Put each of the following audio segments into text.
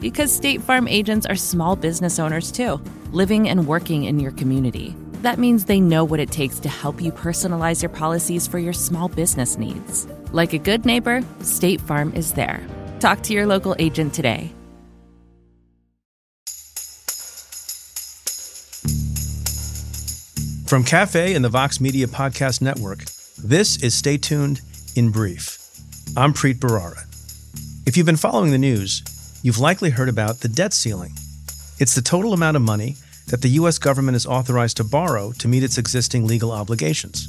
Because State Farm agents are small business owners too, living and working in your community. That means they know what it takes to help you personalize your policies for your small business needs. Like a good neighbor, State Farm is there. Talk to your local agent today. From Cafe and the Vox Media Podcast Network, this is Stay Tuned in Brief. I'm Preet Bharara. If you've been following the news, you've likely heard about the debt ceiling. It's the total amount of money that the U.S. government is authorized to borrow to meet its existing legal obligations.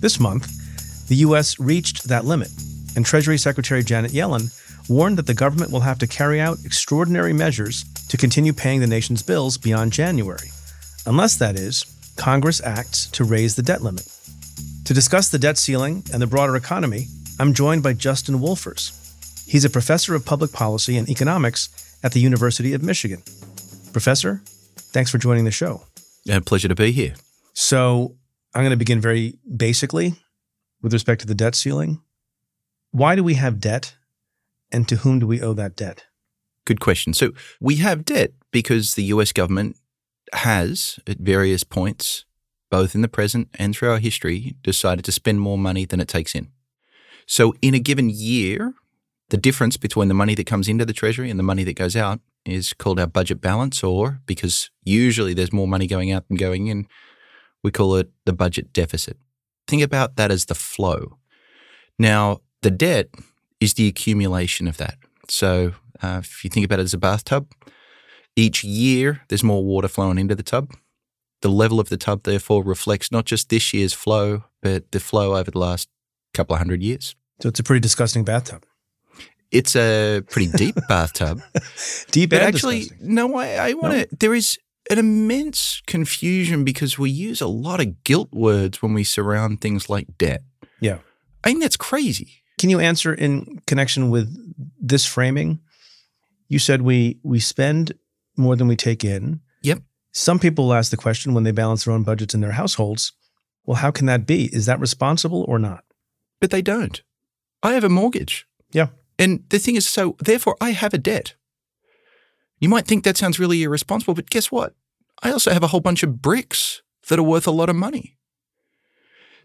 This month, the U.S. reached that limit, and Treasury Secretary Janet Yellen warned that the government will have to carry out extraordinary measures to continue paying the nation's bills beyond January, unless, that is, Congress acts to raise the debt limit. To discuss the debt ceiling and the broader economy, I'm joined by Justin Wolfers. He's a professor of public policy and economics at the University of Michigan. Professor, thanks for joining the show. A pleasure to be here. So, I'm going to begin very basically with respect to the debt ceiling. Why do we have debt, and to whom do we owe that debt? Good question. So, we have debt because the US government has, at various points, both in the present and through our history, decided to spend more money than it takes in. So, in a given year, the difference between the money that comes into the Treasury and the money that goes out is called our budget balance, or because usually there's more money going out than going in, we call it the budget deficit. Think about that as the flow. Now, the debt is the accumulation of that. So, uh, if you think about it as a bathtub, each year there's more water flowing into the tub. The level of the tub, therefore, reflects not just this year's flow, but the flow over the last couple of hundred years. So, it's a pretty disgusting bathtub. It's a pretty deep bathtub. Deep But and actually, disgusting. no, I, I want to. There is an immense confusion because we use a lot of guilt words when we surround things like debt. Yeah. I think that's crazy. Can you answer in connection with this framing? You said we we spend more than we take in. Yep. Some people ask the question when they balance their own budgets in their households, well, how can that be? Is that responsible or not? But they don't. I have a mortgage. Yeah. And the thing is, so therefore, I have a debt. You might think that sounds really irresponsible, but guess what? I also have a whole bunch of bricks that are worth a lot of money.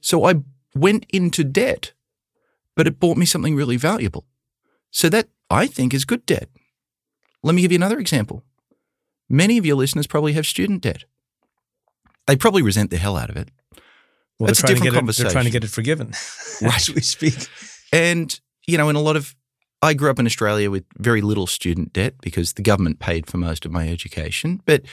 So I went into debt, but it bought me something really valuable. So that I think is good debt. Let me give you another example. Many of your listeners probably have student debt. They probably resent the hell out of it. Well, That's a they're trying, to different get it, they're trying to get it forgiven Right. as we speak. And, you know, in a lot of, I grew up in Australia with very little student debt because the government paid for most of my education. But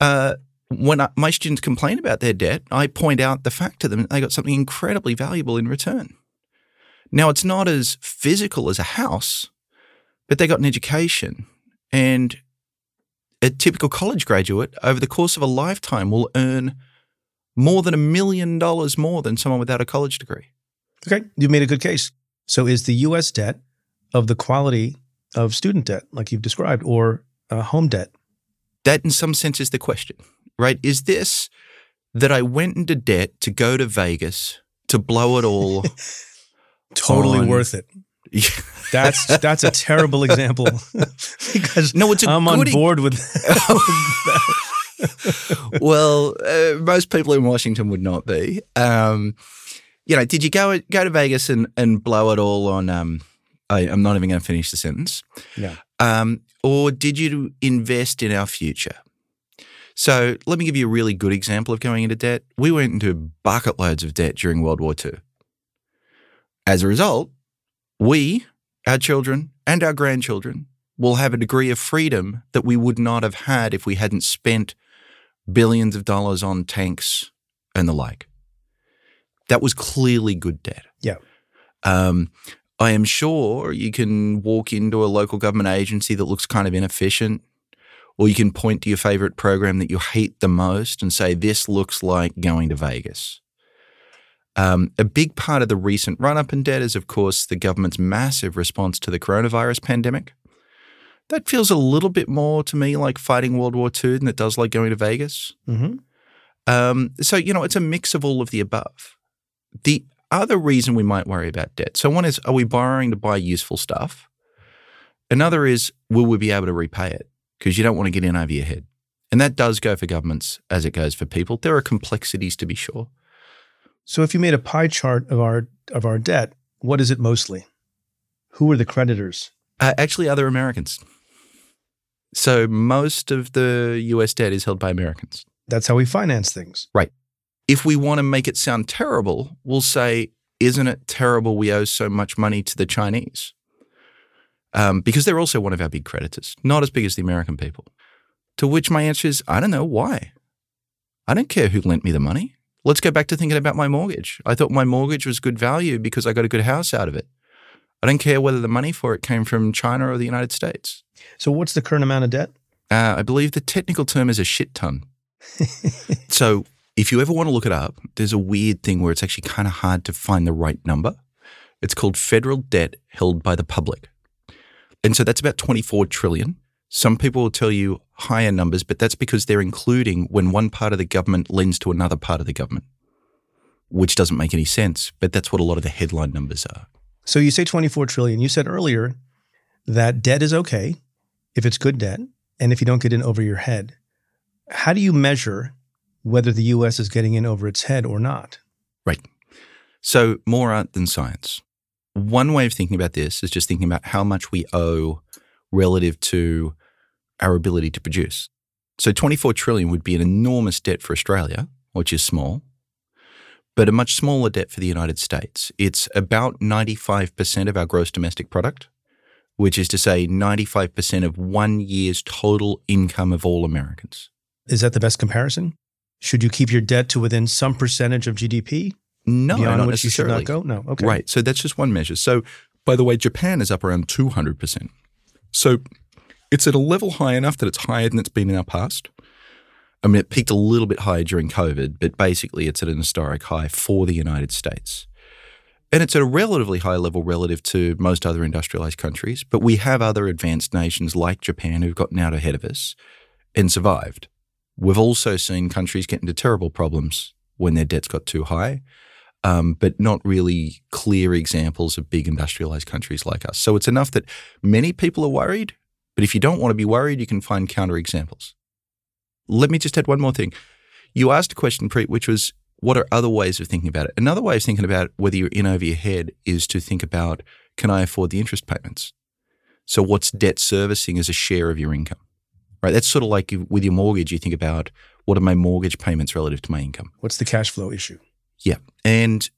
uh, when I, my students complain about their debt, I point out the fact to them that they got something incredibly valuable in return. Now, it's not as physical as a house, but they got an education. And a typical college graduate over the course of a lifetime will earn more than a million dollars more than someone without a college degree. Okay, you've made a good case. So, is the U.S. debt of the quality of student debt, like you've described, or uh, home debt? that in some sense is the question, right? Is this that I went into debt to go to Vegas to blow it all? Totally on- worth it. That's that's a terrible example because no, it's a I'm on good e- board with. That. Well, uh, most people in Washington would not be. Um, you know, did you go go to Vegas and, and blow it all on? Um, I, I'm not even going to finish the sentence. Yeah. Um, or did you invest in our future? So let me give you a really good example of going into debt. We went into bucket loads of debt during World War II. As a result, we, our children, and our grandchildren will have a degree of freedom that we would not have had if we hadn't spent billions of dollars on tanks and the like. That was clearly good debt. Yeah. Um, I am sure you can walk into a local government agency that looks kind of inefficient, or you can point to your favorite program that you hate the most and say, This looks like going to Vegas. Um, a big part of the recent run up in debt is, of course, the government's massive response to the coronavirus pandemic. That feels a little bit more to me like fighting World War II than it does like going to Vegas. Mm-hmm. Um, so, you know, it's a mix of all of the above. The other reason we might worry about debt so, one is, are we borrowing to buy useful stuff? Another is, will we be able to repay it? Because you don't want to get in over your head. And that does go for governments as it goes for people. There are complexities to be sure. So if you made a pie chart of our of our debt, what is it mostly? Who are the creditors? Uh, actually, other Americans. So most of the US debt is held by Americans. That's how we finance things. Right. If we want to make it sound terrible, we'll say, isn't it terrible we owe so much money to the Chinese? Um, because they're also one of our big creditors, not as big as the American people. To which my answer is, I don't know why. I don't care who lent me the money. Let's go back to thinking about my mortgage. I thought my mortgage was good value because I got a good house out of it. I don't care whether the money for it came from China or the United States. So what's the current amount of debt? Uh, I believe the technical term is a shit ton. so if you ever want to look it up, there's a weird thing where it's actually kind of hard to find the right number. It's called federal debt held by the public. And so that's about 24 trillion. Some people will tell you higher numbers, but that's because they're including when one part of the government lends to another part of the government, which doesn't make any sense. But that's what a lot of the headline numbers are. So you say 24 trillion. You said earlier that debt is okay if it's good debt and if you don't get in over your head. How do you measure whether the US is getting in over its head or not? Right. So more art than science. One way of thinking about this is just thinking about how much we owe relative to our ability to produce. So 24 trillion would be an enormous debt for Australia, which is small, but a much smaller debt for the United States. It's about 95% of our gross domestic product, which is to say 95% of one year's total income of all Americans. Is that the best comparison? Should you keep your debt to within some percentage of GDP? No, Beyond which you should not go? No. Okay. Right. So that's just one measure. So, by the way, Japan is up around 200%. So it's at a level high enough that it's higher than it's been in our past. I mean, it peaked a little bit higher during COVID, but basically it's at an historic high for the United States. And it's at a relatively high level relative to most other industrialized countries. But we have other advanced nations like Japan who've gotten out ahead of us and survived. We've also seen countries get into terrible problems when their debts got too high, um, but not really clear examples of big industrialized countries like us. So it's enough that many people are worried, but if you don't want to be worried, you can find counterexamples. Let me just add one more thing. You asked a question, Preet, which was what are other ways of thinking about it? Another way of thinking about whether you're in over your head is to think about can I afford the interest payments? So, what's debt servicing as a share of your income? Right? That's sort of like with your mortgage, you think about what are my mortgage payments relative to my income? What's the cash flow issue? Yeah. And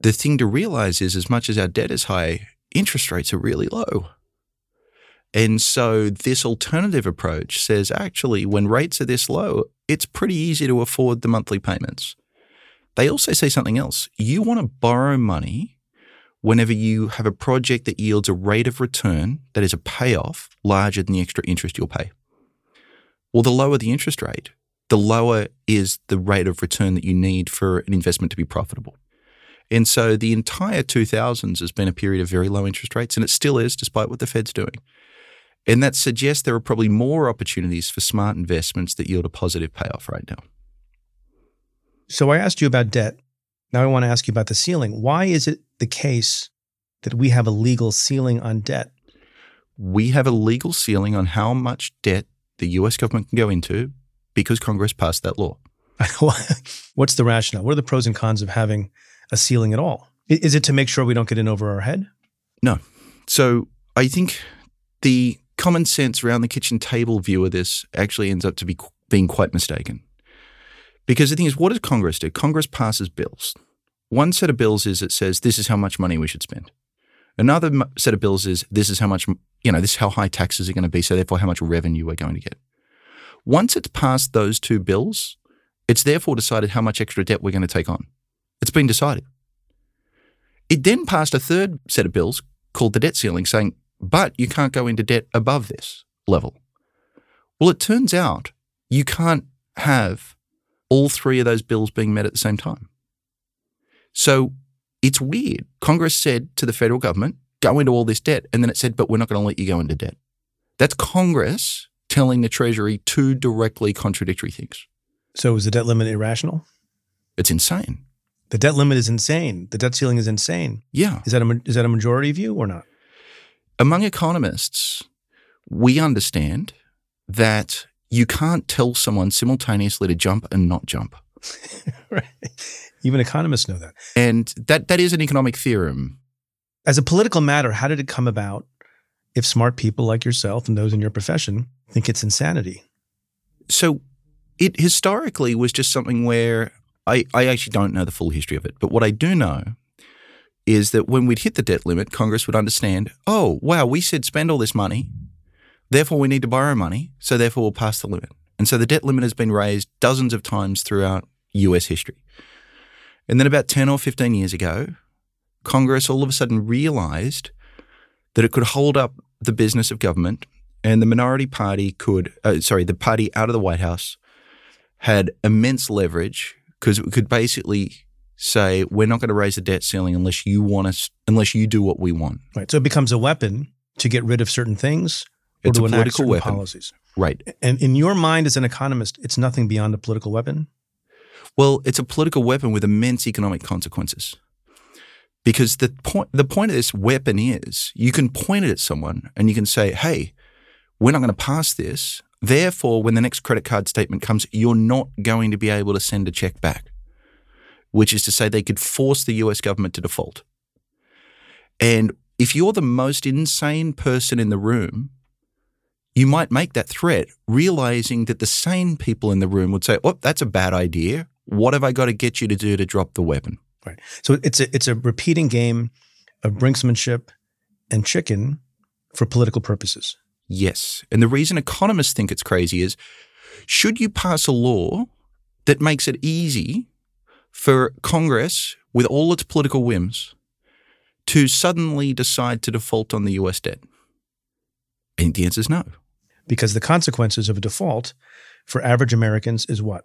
the thing to realize is as much as our debt is high, interest rates are really low. And so this alternative approach says actually, when rates are this low, it's pretty easy to afford the monthly payments. They also say something else. You want to borrow money whenever you have a project that yields a rate of return that is a payoff larger than the extra interest you'll pay. Well, the lower the interest rate, the lower is the rate of return that you need for an investment to be profitable. And so the entire 2000s has been a period of very low interest rates, and it still is, despite what the Fed's doing. And that suggests there are probably more opportunities for smart investments that yield a positive payoff right now. So I asked you about debt. Now I want to ask you about the ceiling. Why is it the case that we have a legal ceiling on debt? We have a legal ceiling on how much debt the US government can go into because Congress passed that law. What's the rationale? What are the pros and cons of having a ceiling at all? Is it to make sure we don't get in over our head? No. So I think the common sense around the kitchen table view of this actually ends up to be been quite mistaken. Because the thing is, what does Congress do? Congress passes bills. One set of bills is it says this is how much money we should spend. Another set of bills is this is how much, you know, this is how high taxes are going to be, so therefore how much revenue we're going to get. Once it's passed those two bills, it's therefore decided how much extra debt we're going to take on. It's been decided. It then passed a third set of bills called the debt ceiling, saying, but you can't go into debt above this level. Well, it turns out you can't have all three of those bills being met at the same time. So it's weird. Congress said to the federal government, go into all this debt. And then it said, but we're not going to let you go into debt. That's Congress telling the Treasury two directly contradictory things. So is the debt limit irrational? It's insane. The debt limit is insane. The debt ceiling is insane. Yeah. Is that a, is that a majority view or not? Among economists, we understand that you can't tell someone simultaneously to jump and not jump. right. Even economists know that. And that that is an economic theorem. As a political matter, how did it come about if smart people like yourself and those in your profession think it's insanity? So it historically was just something where I, I actually don't know the full history of it. But what I do know is that when we'd hit the debt limit, Congress would understand, oh, wow, we said spend all this money. Therefore, we need to borrow money. So, therefore, we'll pass the limit. And so the debt limit has been raised dozens of times throughout US history. And then about 10 or 15 years ago, Congress all of a sudden realized that it could hold up the business of government and the minority party could, uh, sorry, the party out of the White House had immense leverage because it could basically say, we're not going to raise the debt ceiling unless you want us, unless you do what we want. Right. So it becomes a weapon to get rid of certain things or It's to a enact political certain weapon. policies. Right. And in your mind as an economist, it's nothing beyond a political weapon? Well, it's a political weapon with immense economic consequences. Because the point the point of this weapon is you can point it at someone and you can say, "Hey, we're not going to pass this. Therefore, when the next credit card statement comes, you're not going to be able to send a check back." Which is to say they could force the US government to default. And if you're the most insane person in the room, you might make that threat, realizing that the sane people in the room would say, Oh, that's a bad idea. What have I got to get you to do to drop the weapon? Right. So it's a it's a repeating game of brinksmanship and chicken for political purposes. Yes. And the reason economists think it's crazy is should you pass a law that makes it easy for Congress, with all its political whims, to suddenly decide to default on the US debt? And the answer is no. Because the consequences of a default for average Americans is what?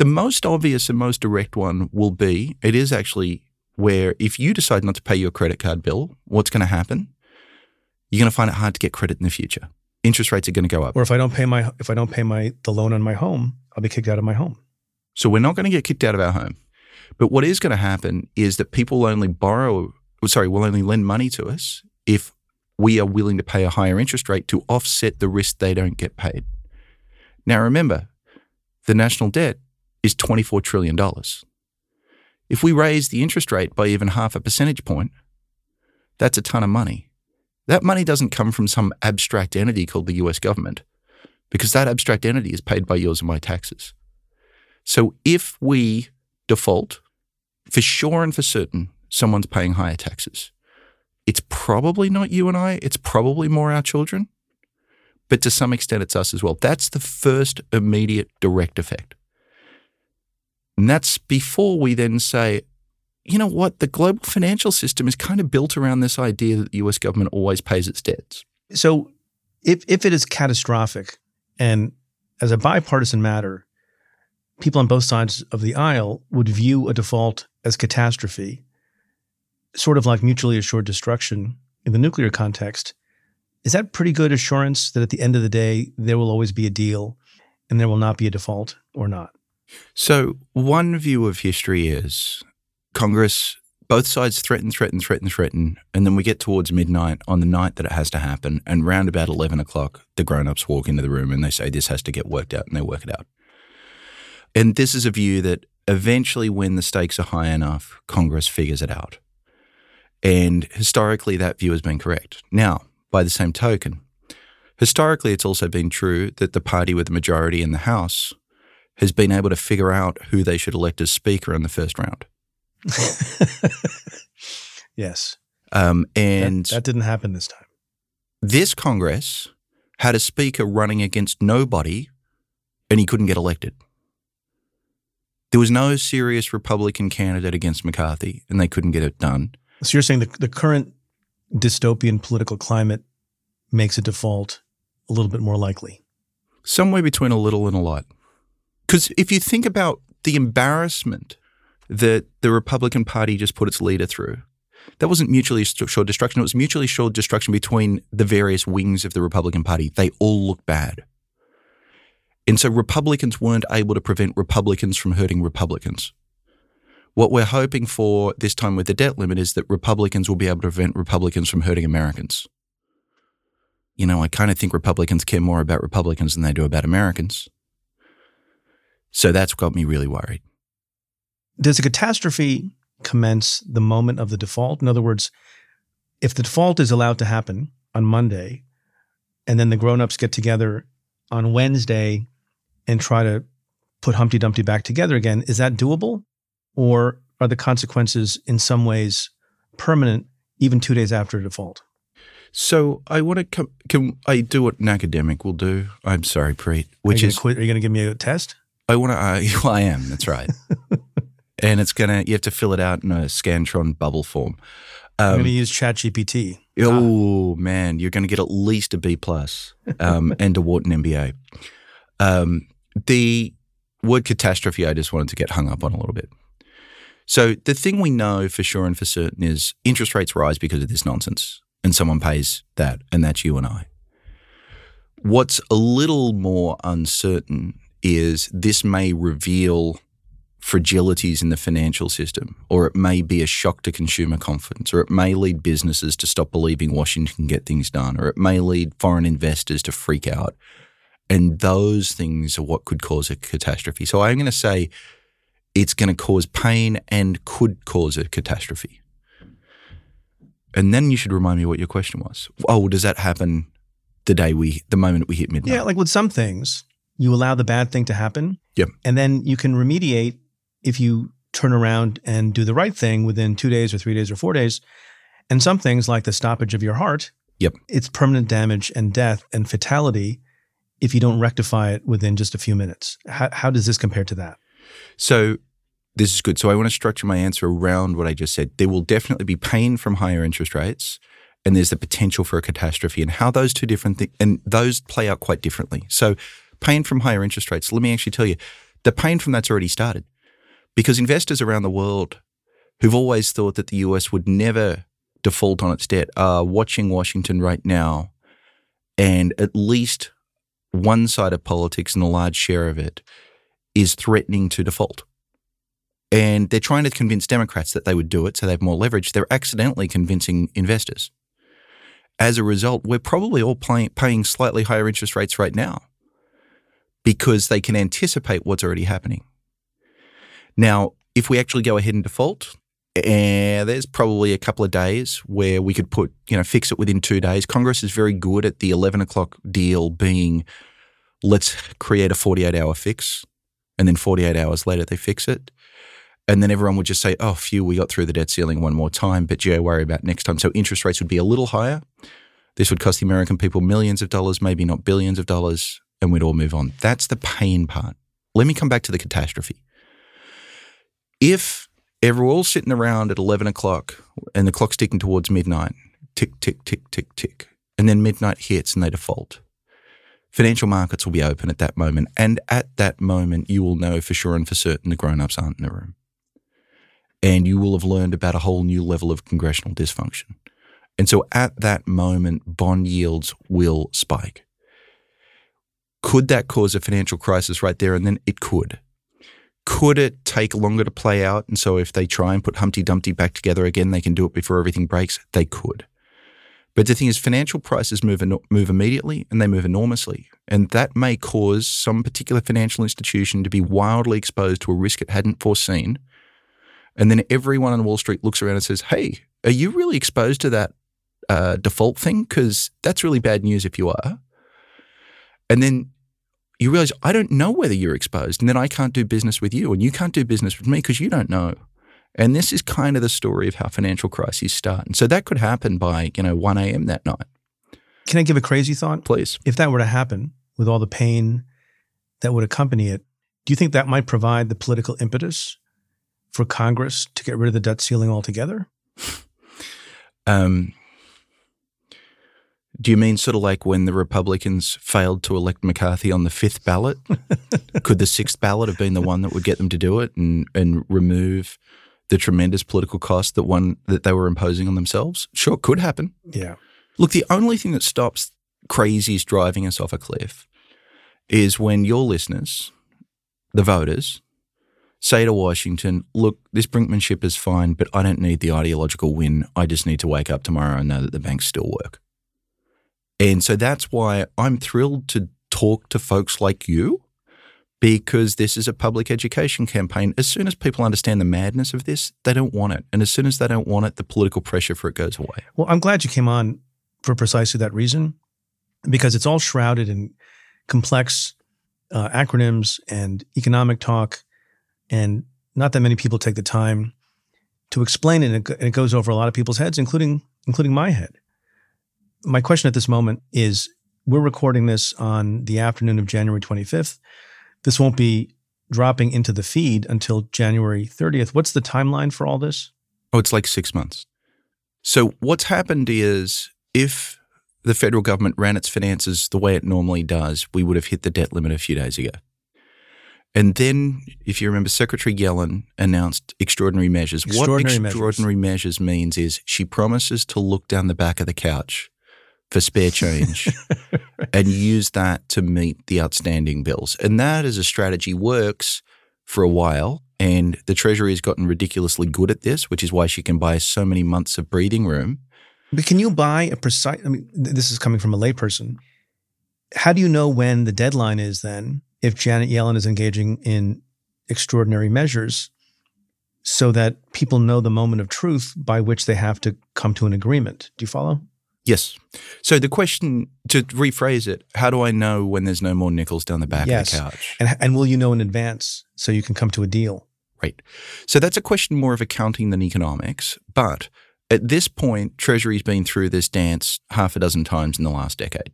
The most obvious and most direct one will be it is actually where if you decide not to pay your credit card bill, what's going to happen? You're going to find it hard to get credit in the future. Interest rates are going to go up. Or if I don't pay my if I don't pay my the loan on my home, I'll be kicked out of my home. So we're not going to get kicked out of our home. But what is going to happen is that people will only borrow, sorry, will only lend money to us if we are willing to pay a higher interest rate to offset the risk they don't get paid. Now remember, the national debt is $24 trillion. If we raise the interest rate by even half a percentage point, that's a ton of money. That money doesn't come from some abstract entity called the US government, because that abstract entity is paid by yours and my taxes. So if we default, for sure and for certain, someone's paying higher taxes. It's probably not you and I, it's probably more our children, but to some extent it's us as well. That's the first immediate direct effect. And that's before we then say, you know what, the global financial system is kind of built around this idea that the US government always pays its debts. So if if it is catastrophic and as a bipartisan matter, people on both sides of the aisle would view a default as catastrophe, sort of like mutually assured destruction in the nuclear context. Is that pretty good assurance that at the end of the day there will always be a deal and there will not be a default or not? So, one view of history is Congress, both sides threaten, threaten, threaten, threaten. And then we get towards midnight on the night that it has to happen. And round about 11 o'clock, the grown ups walk into the room and they say, This has to get worked out. And they work it out. And this is a view that eventually, when the stakes are high enough, Congress figures it out. And historically, that view has been correct. Now, by the same token, Historically, it's also been true that the party with the majority in the House has been able to figure out who they should elect as Speaker in the first round. yes. Um, and that, that didn't happen this time. This Congress had a Speaker running against nobody and he couldn't get elected. There was no serious Republican candidate against McCarthy and they couldn't get it done. So you're saying the, the current dystopian political climate makes a default a little bit more likely? Somewhere between a little and a lot. Because if you think about the embarrassment that the Republican Party just put its leader through, that wasn't mutually assured destruction. It was mutually assured destruction between the various wings of the Republican Party. They all look bad. And so Republicans weren't able to prevent Republicans from hurting Republicans. What we're hoping for this time with the debt limit is that Republicans will be able to prevent Republicans from hurting Americans. You know, I kind of think Republicans care more about Republicans than they do about Americans. So that's got me really worried. Does a catastrophe commence the moment of the default? In other words, if the default is allowed to happen on Monday, and then the grown-ups get together on Wednesday and try to put Humpty Dumpty back together again, is that doable? Or are the consequences in some ways permanent even two days after a default? So I want to come. Can I do what an academic will do? I'm sorry, Preet. Which is, quit, are you going to give me a test? I want to. Uh, I am. That's right. and it's gonna. You have to fill it out in a Scantron bubble form. Um, I'm to use ChatGPT. Oh ah. man, you're going to get at least a B plus um, and a Wharton MBA. Um, the word catastrophe, I just wanted to get hung up on a little bit. So the thing we know for sure and for certain is interest rates rise because of this nonsense, and someone pays that, and that's you and I. What's a little more uncertain is this may reveal fragilities in the financial system, or it may be a shock to consumer confidence, or it may lead businesses to stop believing Washington can get things done, or it may lead foreign investors to freak out. And those things are what could cause a catastrophe. So I'm going to say it's going to cause pain and could cause a catastrophe. And then you should remind me what your question was. Oh, does that happen the day we, the moment we hit midnight? Yeah, like with some things, you allow the bad thing to happen. Yep. And then you can remediate if you turn around and do the right thing within two days or three days or four days. And some things like the stoppage of your heart, yep. it's permanent damage and death and fatality if you don't rectify it within just a few minutes. How, how does this compare to that? So this is good. So I want to structure my answer around what I just said. There will definitely be pain from higher interest rates, and there's the potential for a catastrophe, and how those two different things and those play out quite differently. So, pain from higher interest rates. Let me actually tell you, the pain from that's already started, because investors around the world who've always thought that the US would never default on its debt are watching Washington right now, and at least one side of politics and a large share of it is threatening to default and they're trying to convince Democrats that they would do it so they have more leverage. They're accidentally convincing investors. As a result, we're probably all pay- paying slightly higher interest rates right now because they can anticipate what's already happening. Now, if we actually go ahead and default, eh, there's probably a couple of days where we could put, you know, fix it within two days. Congress is very good at the 11 o'clock deal being let's create a 48 hour fix and then 48 hours later they fix it. And then everyone would just say, oh, phew, we got through the debt ceiling one more time, but I worry about next time. So interest rates would be a little higher. This would cost the American people millions of dollars, maybe not billions of dollars, and we'd all move on. That's the pain part. Let me come back to the catastrophe. If ever we're all sitting around at 11 o'clock and the clock's ticking towards midnight, tick, tick, tick, tick, tick, and then midnight hits and they default, financial markets will be open at that moment. And at that moment, you will know for sure and for certain the grown ups aren't in the room and you will have learned about a whole new level of congressional dysfunction. And so at that moment, bond yields will spike. Could that cause a financial crisis right there and then? It could. Could it take longer to play out? And so if they try and put Humpty Dumpty back together again, they can do it before everything breaks? They could. But the thing is, financial prices move, move immediately and they move enormously. And that may cause some particular financial institution to be wildly exposed to a risk it hadn't foreseen and then everyone on Wall Street looks around and says, Hey, are you really exposed to that uh, default thing? Because that's really bad news if you are. And then you realize, I don't know whether you're exposed. And then I can't do business with you. And you can't do business with me because you don't know. And this is kind of the story of how financial crises start. And so that could happen by, you know, 1 a.m. that night. Can I give a crazy thought? Please. If that were to happen with all the pain that would accompany it, do you think that might provide the political impetus for Congress to get rid of the debt ceiling altogether? Um, do you mean sort of like when the Republicans failed to elect McCarthy on the fifth ballot? Could the sixth ballot have been the one that would get them to do it and, and remove the tremendous political cost that one that they were imposing on themselves? Sure, could happen. Yeah. Look, the only thing that stops crazies driving us off a cliff is when your listeners, the voters, say to Washington, look, this brinkmanship is fine, but I don't need the ideological win. I just need to wake up tomorrow and know that the banks still work. And so that's why I'm thrilled to talk to folks like you because this is a public education campaign. As soon as people understand the madness of this, they don't want it. And as soon as they don't want it, the political pressure for it goes away. Well, I'm glad you came on for precisely that reason because it's all shrouded in complex uh, acronyms and economic talk. And not that many people take the time to explain it. And it, goes over a lot of people's heads, including including my head. My question at this moment is we're recording this on the afternoon of January 25th. This won't be dropping into the feed until January 30th. What's the timeline for all this? Oh, it's like six months. So, what's happened is if the federal government ran its finances the way it normally does, we would have hit the debt limit a few days ago. And then, if you remember, Secretary Yellen announced extraordinary measures. Extraordinary what extraordinary measures. measures means is she promises to look down the back of the couch for spare change and use that to meet the outstanding bills. And that as a strategy works for a while. And the Treasury has gotten ridiculously good at this, which is why she can buy so many months of breathing room. But can you buy a precise? I mean, this is coming from a layperson. How do you know when the deadline is then if Janet Yellen is engaging in extraordinary measures so that people know the moment of truth by which they have to come to an agreement? Do you follow? Yes. So the question to rephrase it, how do I know when there's no more nickels down the back yes. of the couch? And, and will you know in advance so you can come to a deal? Right. So that's a question more of accounting than economics. But at this point, Treasury's been through this dance half a dozen times in the last decade.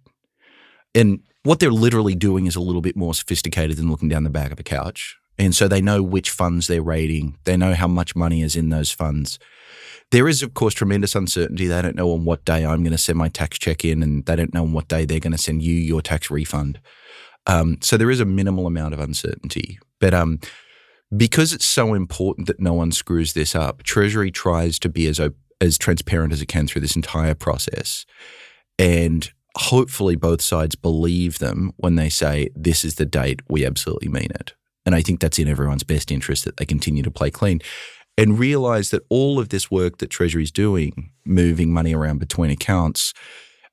And what they're literally doing is a little bit more sophisticated than looking down the back of a couch. And so they know which funds they're rating. They know how much money is in those funds. There is, of course, tremendous uncertainty. They don't know on what day I'm going to send my tax check in, and they don't know on what day they're going to send you your tax refund. Um, so there is a minimal amount of uncertainty. But um, because it's so important that no one screws this up, Treasury tries to be as as transparent as it can through this entire process. And hopefully both sides believe them when they say, this is the date, we absolutely mean it. And I think that's in everyone's best interest that they continue to play clean and realize that all of this work that Treasury is doing, moving money around between accounts,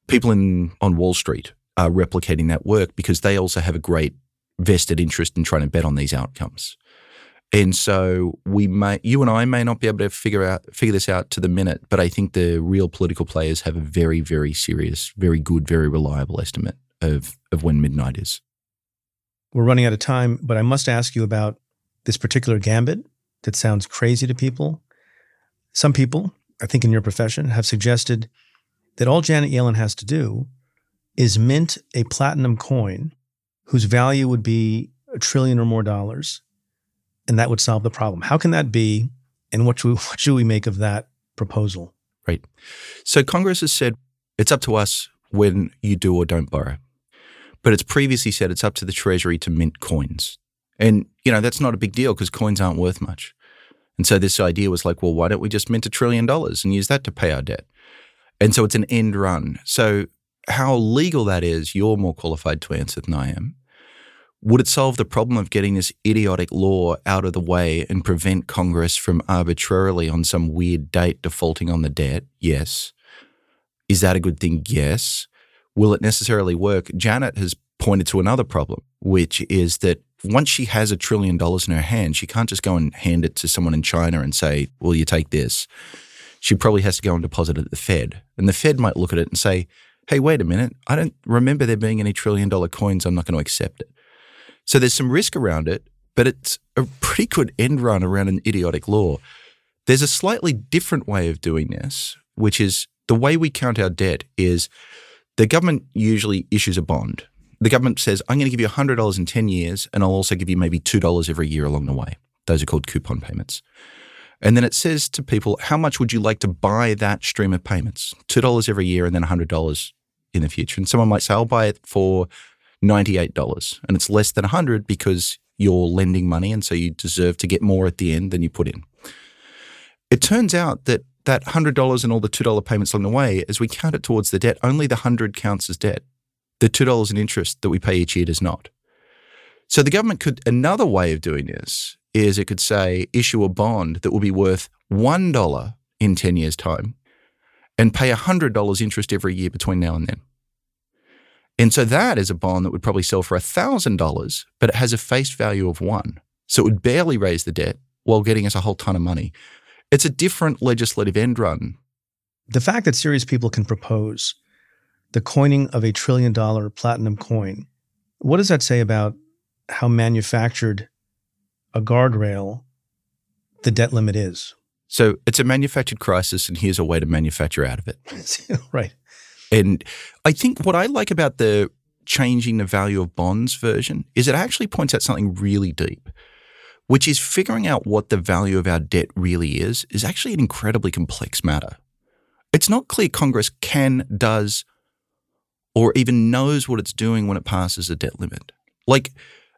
people in on Wall Street are replicating that work because they also have a great vested interest in trying to bet on these outcomes. And so we may, you and I may not be able to figure out figure this out to the minute, but I think the real political players have a very, very serious, very good, very reliable estimate of of when midnight is. We're running out of time, but I must ask you about this particular gambit that sounds crazy to people. Some people, I think in your profession, have suggested that all Janet Yellen has to do is mint a platinum coin whose value would be a trillion or more dollars and that would solve the problem. How can that be? And what should we, what should we make of that proposal? Right. So Congress has said it's up to us when you do or don't borrow. But it's previously said it's up to the Treasury to mint coins. And, you know, that's not a big deal because coins aren't worth much. And so this idea was like, well, why don't we just mint a trillion dollars and use that to pay our debt? And so it's an end run. So how legal that is, you're more qualified to answer than I am. Would it solve the problem of getting this idiotic law out of the way and prevent Congress from arbitrarily on some weird date defaulting on the debt? Yes. Is that a good thing? Yes. Will it necessarily work? Janet has pointed to another problem, which is that once she has a trillion dollars in her hand, she can't just go and hand it to someone in China and say, Will you take this? She probably has to go and deposit it at the Fed. And the Fed might look at it and say, hey, wait a minute, I don't remember there being any trillion dollar coins. I'm not going to accept it. So there's some risk around it, but it's a pretty good end run around an idiotic law. There's a slightly different way of doing this, which is the way we count our debt is the government usually issues a bond. The government says, I'm going to give you $100 in 10 years, and I'll also give you maybe $2 every year along the way. Those are called coupon payments. And then it says to people, how much would you like to buy that stream of payments? $2 every year and then $100 in the future. And someone might say, I'll buy it for $98. And it's less than 100 because you're lending money. And so you deserve to get more at the end than you put in. It turns out that that $100 and all the $2 payments along the way, as we count it towards the debt, only the 100 counts as debt. The $2 in interest that we pay each year does not. So the government could, another way of doing this is it could say, issue a bond that will be worth $1 in 10 years' time and pay $100 interest every year between now and then. And so that is a bond that would probably sell for $1,000, but it has a face value of one. So it would barely raise the debt while getting us a whole ton of money. It's a different legislative end run. The fact that serious people can propose the coining of a trillion dollar platinum coin, what does that say about how manufactured a guardrail the debt limit is? So it's a manufactured crisis, and here's a way to manufacture out of it. right. And I think what I like about the changing the value of bonds version is it actually points out something really deep, which is figuring out what the value of our debt really is, is actually an incredibly complex matter. It's not clear Congress can, does, or even knows what it's doing when it passes a debt limit. Like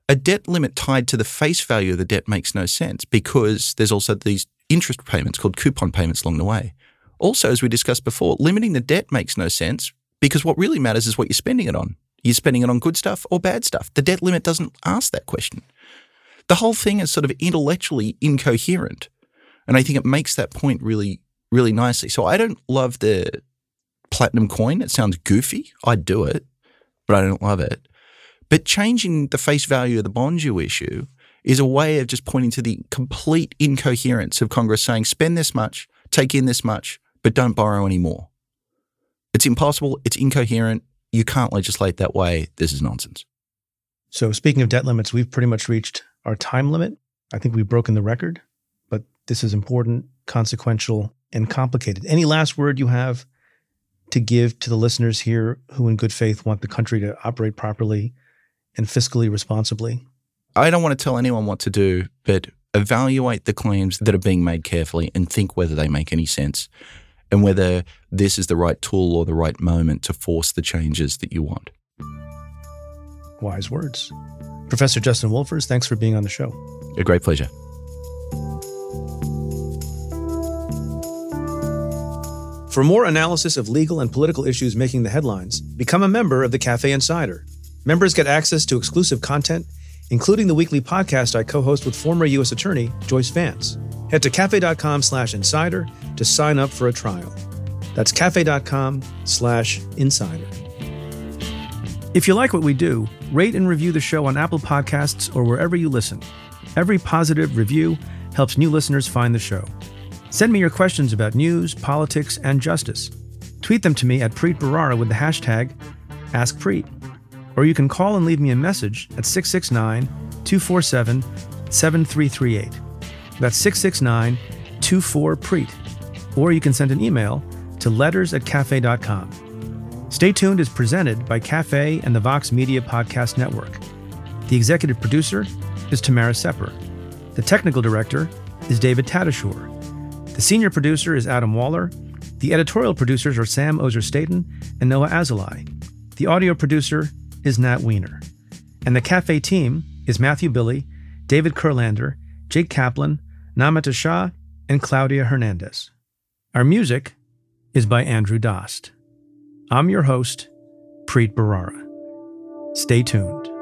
a debt limit tied to the face value of the debt makes no sense because there's also these interest payments called coupon payments along the way. Also, as we discussed before, limiting the debt makes no sense because what really matters is what you're spending it on. You're spending it on good stuff or bad stuff. The debt limit doesn't ask that question. The whole thing is sort of intellectually incoherent. And I think it makes that point really, really nicely. So I don't love the platinum coin. It sounds goofy. I'd do it, but I don't love it. But changing the face value of the bonds you issue is a way of just pointing to the complete incoherence of Congress saying, spend this much, take in this much, but don't borrow any more. It's impossible. It's incoherent. You can't legislate that way. This is nonsense. So, speaking of debt limits, we've pretty much reached our time limit. I think we've broken the record, but this is important, consequential, and complicated. Any last word you have to give to the listeners here who, in good faith, want the country to operate properly and fiscally responsibly? I don't want to tell anyone what to do, but evaluate the claims that are being made carefully and think whether they make any sense and whether this is the right tool or the right moment to force the changes that you want. Wise words. Professor Justin Wolfers, thanks for being on the show. A great pleasure. For more analysis of legal and political issues making the headlines, become a member of the Cafe Insider. Members get access to exclusive content, including the weekly podcast I co-host with former U.S. Attorney Joyce Vance. Head to cafe.com slash insider to sign up for a trial. That's cafe.com slash insider. If you like what we do, rate and review the show on Apple Podcasts or wherever you listen. Every positive review helps new listeners find the show. Send me your questions about news, politics, and justice. Tweet them to me at Preet Bharara with the hashtag AskPreet. Or you can call and leave me a message at 669 247 7338. That's 669 24 Preet or you can send an email to letters at cafe.com. Stay Tuned is presented by Cafe and the Vox Media Podcast Network. The executive producer is Tamara Sepper. The technical director is David Tatasciore. The senior producer is Adam Waller. The editorial producers are Sam Ozer Staton and Noah Azulai. The audio producer is Nat Weiner. And the Cafe team is Matthew Billy, David Kurlander, Jake Kaplan, Namita Shah, and Claudia Hernandez. Our music is by Andrew Dost. I'm your host, Preet Bharara. Stay tuned.